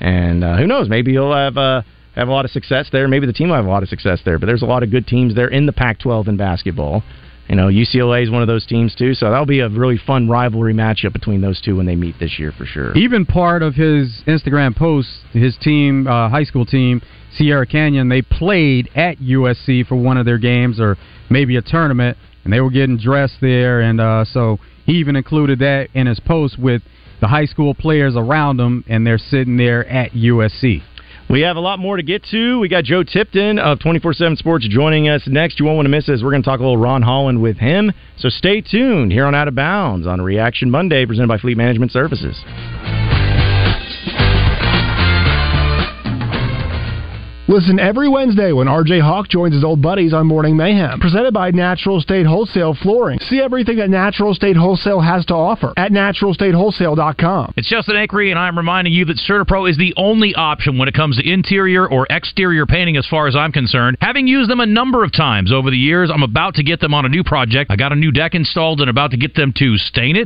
and uh, who knows, maybe he'll have. Uh, have a lot of success there. Maybe the team will have a lot of success there. But there's a lot of good teams there in the Pac-12 in basketball. You know, UCLA is one of those teams too. So that'll be a really fun rivalry matchup between those two when they meet this year for sure. Even part of his Instagram post, his team, uh, high school team, Sierra Canyon, they played at USC for one of their games or maybe a tournament, and they were getting dressed there. And uh, so he even included that in his post with the high school players around him, and they're sitting there at USC. We have a lot more to get to. We got Joe Tipton of 24 7 Sports joining us next. You won't want to miss this. We're going to talk a little Ron Holland with him. So stay tuned here on Out of Bounds on Reaction Monday, presented by Fleet Management Services. Listen every Wednesday when RJ Hawk joins his old buddies on Morning Mayhem. Presented by Natural State Wholesale Flooring. See everything that Natural State Wholesale has to offer at naturalstatewholesale.com. It's Justin Acri, and I'm reminding you that CertaPro is the only option when it comes to interior or exterior painting as far as I'm concerned. Having used them a number of times over the years, I'm about to get them on a new project. I got a new deck installed and about to get them to stain it